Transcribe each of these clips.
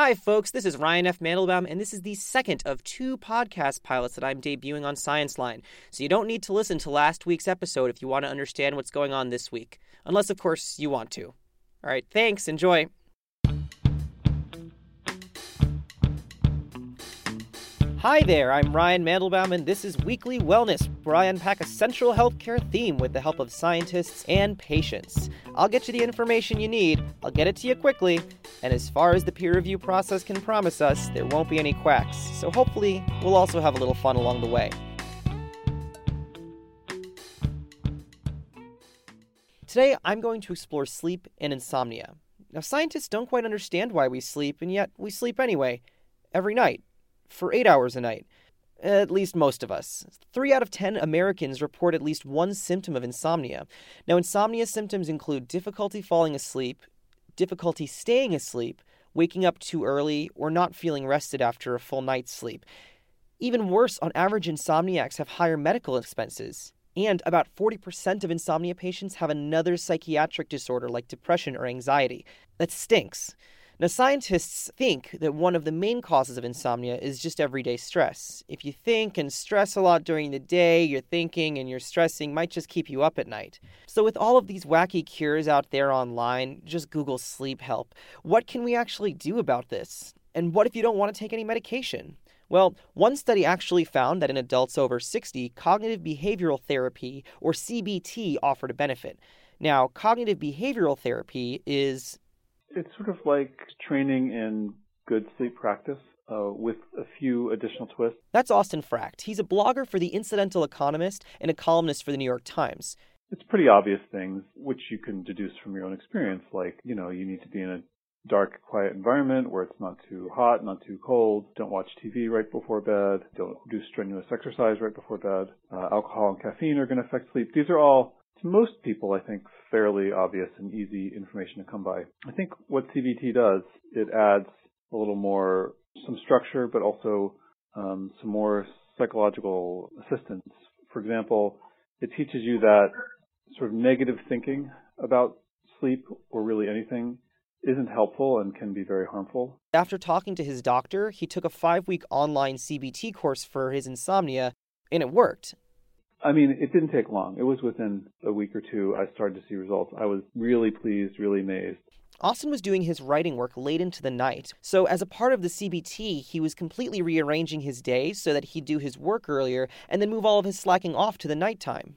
Hi, folks. This is Ryan F. Mandelbaum, and this is the second of two podcast pilots that I'm debuting on Scienceline. So you don't need to listen to last week's episode if you want to understand what's going on this week. Unless, of course, you want to. All right, thanks. Enjoy. Hi there, I'm Ryan Mandelbaum, and this is Weekly Wellness, where I unpack a central healthcare theme with the help of scientists and patients. I'll get you the information you need, I'll get it to you quickly, and as far as the peer review process can promise us, there won't be any quacks. So hopefully, we'll also have a little fun along the way. Today, I'm going to explore sleep and insomnia. Now, scientists don't quite understand why we sleep, and yet we sleep anyway, every night for eight hours a night. At least most of us. Three out of ten Americans report at least one symptom of insomnia. Now, insomnia symptoms include difficulty falling asleep, difficulty staying asleep, waking up too early, or not feeling rested after a full night's sleep. Even worse, on average, insomniacs have higher medical expenses. And about 40% of insomnia patients have another psychiatric disorder like depression or anxiety. That stinks. Now, scientists think that one of the main causes of insomnia is just everyday stress. If you think and stress a lot during the day, your thinking and your stressing might just keep you up at night. So, with all of these wacky cures out there online, just Google sleep help. What can we actually do about this? And what if you don't want to take any medication? Well, one study actually found that in adults over 60, cognitive behavioral therapy, or CBT, offered a benefit. Now, cognitive behavioral therapy is it's sort of like training in good sleep practice. Uh, with a few additional twists. That's Austin Frakt. He's a blogger for The Incidental Economist and a columnist for The New York Times. It's pretty obvious things which you can deduce from your own experience, like, you know, you need to be in a dark, quiet environment where it's not too hot, not too cold. Don't watch TV right before bed. Don't do strenuous exercise right before bed. Uh, alcohol and caffeine are going to affect sleep. These are all to most people, I think, fairly obvious and easy information to come by. I think what CBT does, it adds a little more, some structure, but also um, some more psychological assistance. For example, it teaches you that sort of negative thinking about sleep or really anything isn't helpful and can be very harmful. After talking to his doctor, he took a five week online CBT course for his insomnia, and it worked. I mean, it didn't take long. It was within a week or two I started to see results. I was really pleased, really amazed. Austin was doing his writing work late into the night, so as a part of the CBT, he was completely rearranging his day so that he'd do his work earlier and then move all of his slacking off to the nighttime.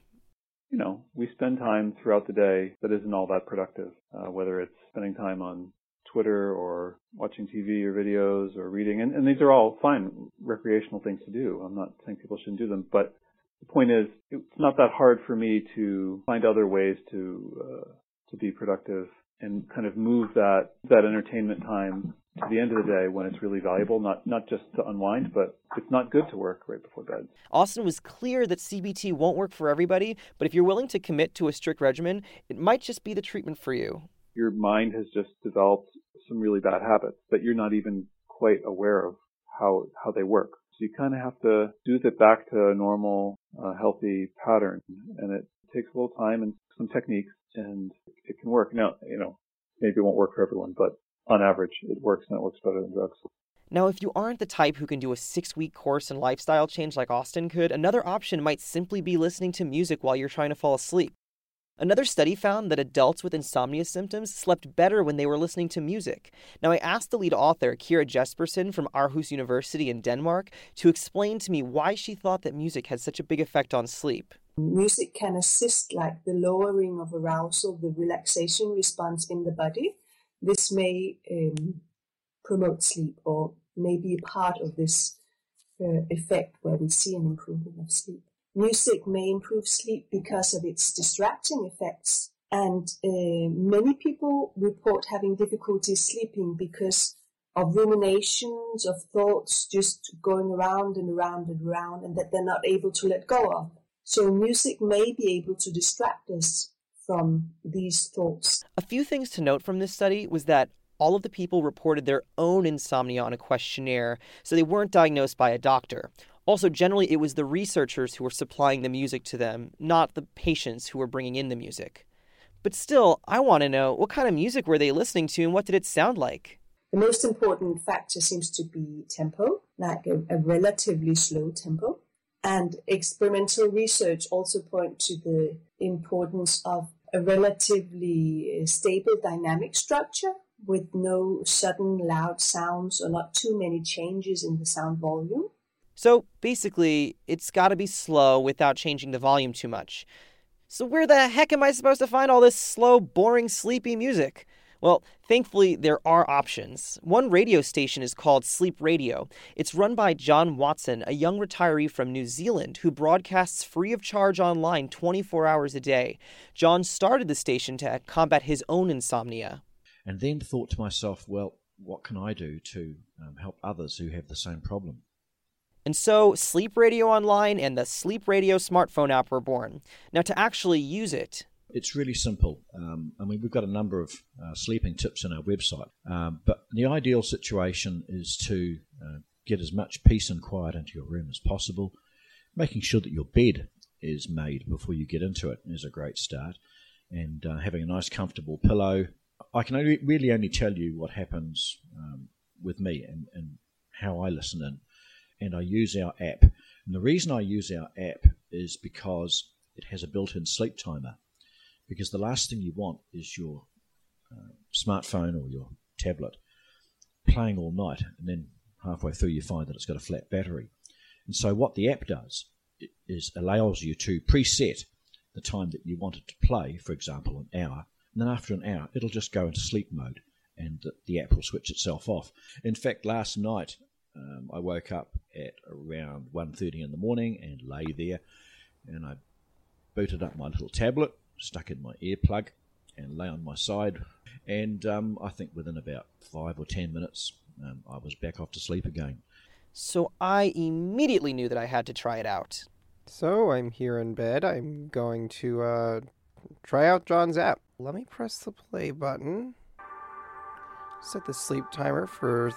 You know, we spend time throughout the day that isn't all that productive, uh, whether it's spending time on Twitter or watching TV or videos or reading, and, and these are all fine recreational things to do. I'm not saying people shouldn't do them, but the point is, it's not that hard for me to find other ways to uh, to be productive and kind of move that that entertainment time to the end of the day when it's really valuable, not not just to unwind, but it's not good to work right before bed. Austin was clear that CBT won't work for everybody, but if you're willing to commit to a strict regimen, it might just be the treatment for you. Your mind has just developed some really bad habits that you're not even quite aware of how how they work. So you kind of have to do it back to a normal, uh, healthy pattern, and it takes a little time and some techniques, and it can work. Now, you know, maybe it won't work for everyone, but on average, it works, and it works better than drugs. Now, if you aren't the type who can do a six week course in lifestyle change like Austin could, another option might simply be listening to music while you're trying to fall asleep. Another study found that adults with insomnia symptoms slept better when they were listening to music. Now, I asked the lead author, Kira Jespersen from Aarhus University in Denmark, to explain to me why she thought that music had such a big effect on sleep. Music can assist, like the lowering of arousal, the relaxation response in the body. This may um, promote sleep or may be a part of this uh, effect where we see an improvement of sleep. Music may improve sleep because of its distracting effects, and uh, many people report having difficulty sleeping because of ruminations, of thoughts just going around and around and around, and that they're not able to let go of. So, music may be able to distract us from these thoughts. A few things to note from this study was that all of the people reported their own insomnia on a questionnaire, so they weren't diagnosed by a doctor. Also, generally, it was the researchers who were supplying the music to them, not the patients who were bringing in the music. But still, I want to know what kind of music were they listening to and what did it sound like? The most important factor seems to be tempo, like a, a relatively slow tempo. And experimental research also point to the importance of a relatively uh, stable dynamic structure with no sudden loud sounds or not too many changes in the sound volume. So basically, it's got to be slow without changing the volume too much. So, where the heck am I supposed to find all this slow, boring, sleepy music? Well, thankfully, there are options. One radio station is called Sleep Radio. It's run by John Watson, a young retiree from New Zealand who broadcasts free of charge online 24 hours a day. John started the station to combat his own insomnia. And then thought to myself, well, what can I do to um, help others who have the same problem? And so, Sleep Radio Online and the Sleep Radio smartphone app were born. Now, to actually use it, it's really simple. Um, I mean, we've got a number of uh, sleeping tips on our website, um, but the ideal situation is to uh, get as much peace and quiet into your room as possible. Making sure that your bed is made before you get into it is a great start, and uh, having a nice, comfortable pillow. I can only, really only tell you what happens um, with me and, and how I listen in, and I use our app. And the reason I use our app is because it has a built-in sleep timer because the last thing you want is your uh, smartphone or your tablet playing all night and then halfway through you find that it's got a flat battery. And so what the app does is allows you to preset the time that you want it to play, for example, an hour, and then after an hour it'll just go into sleep mode and the app will switch itself off. In fact, last night um, I woke up at around 1.30 in the morning and lay there and I booted up my little tablet stuck in my earplug and lay on my side. And um, I think within about five or ten minutes, um, I was back off to sleep again. So I immediately knew that I had to try it out. So I'm here in bed. I'm going to uh, try out John's app. Let me press the play button. Set the sleep timer for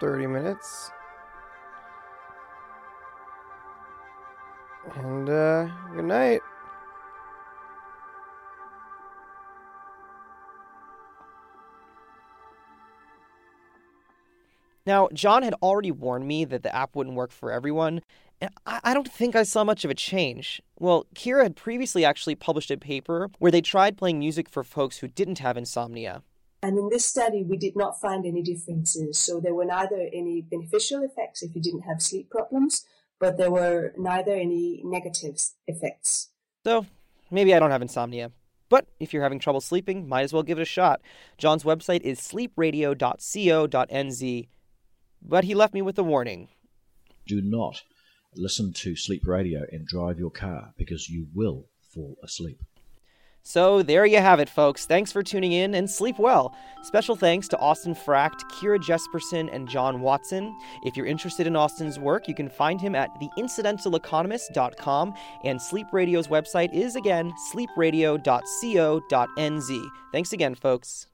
30 minutes. And uh, good night. Now, John had already warned me that the app wouldn't work for everyone, and I don't think I saw much of a change. Well, Kira had previously actually published a paper where they tried playing music for folks who didn't have insomnia. And in this study, we did not find any differences. So there were neither any beneficial effects if you didn't have sleep problems, but there were neither any negative effects. So maybe I don't have insomnia. But if you're having trouble sleeping, might as well give it a shot. John's website is sleepradio.co.nz but he left me with a warning. Do not listen to sleep radio and drive your car because you will fall asleep. So there you have it, folks. Thanks for tuning in and sleep well. Special thanks to Austin Frakt, Kira Jespersen, and John Watson. If you're interested in Austin's work, you can find him at theincidentaleconomist.com, and Sleep Radio's website is again sleepradio.co.nz. Thanks again, folks.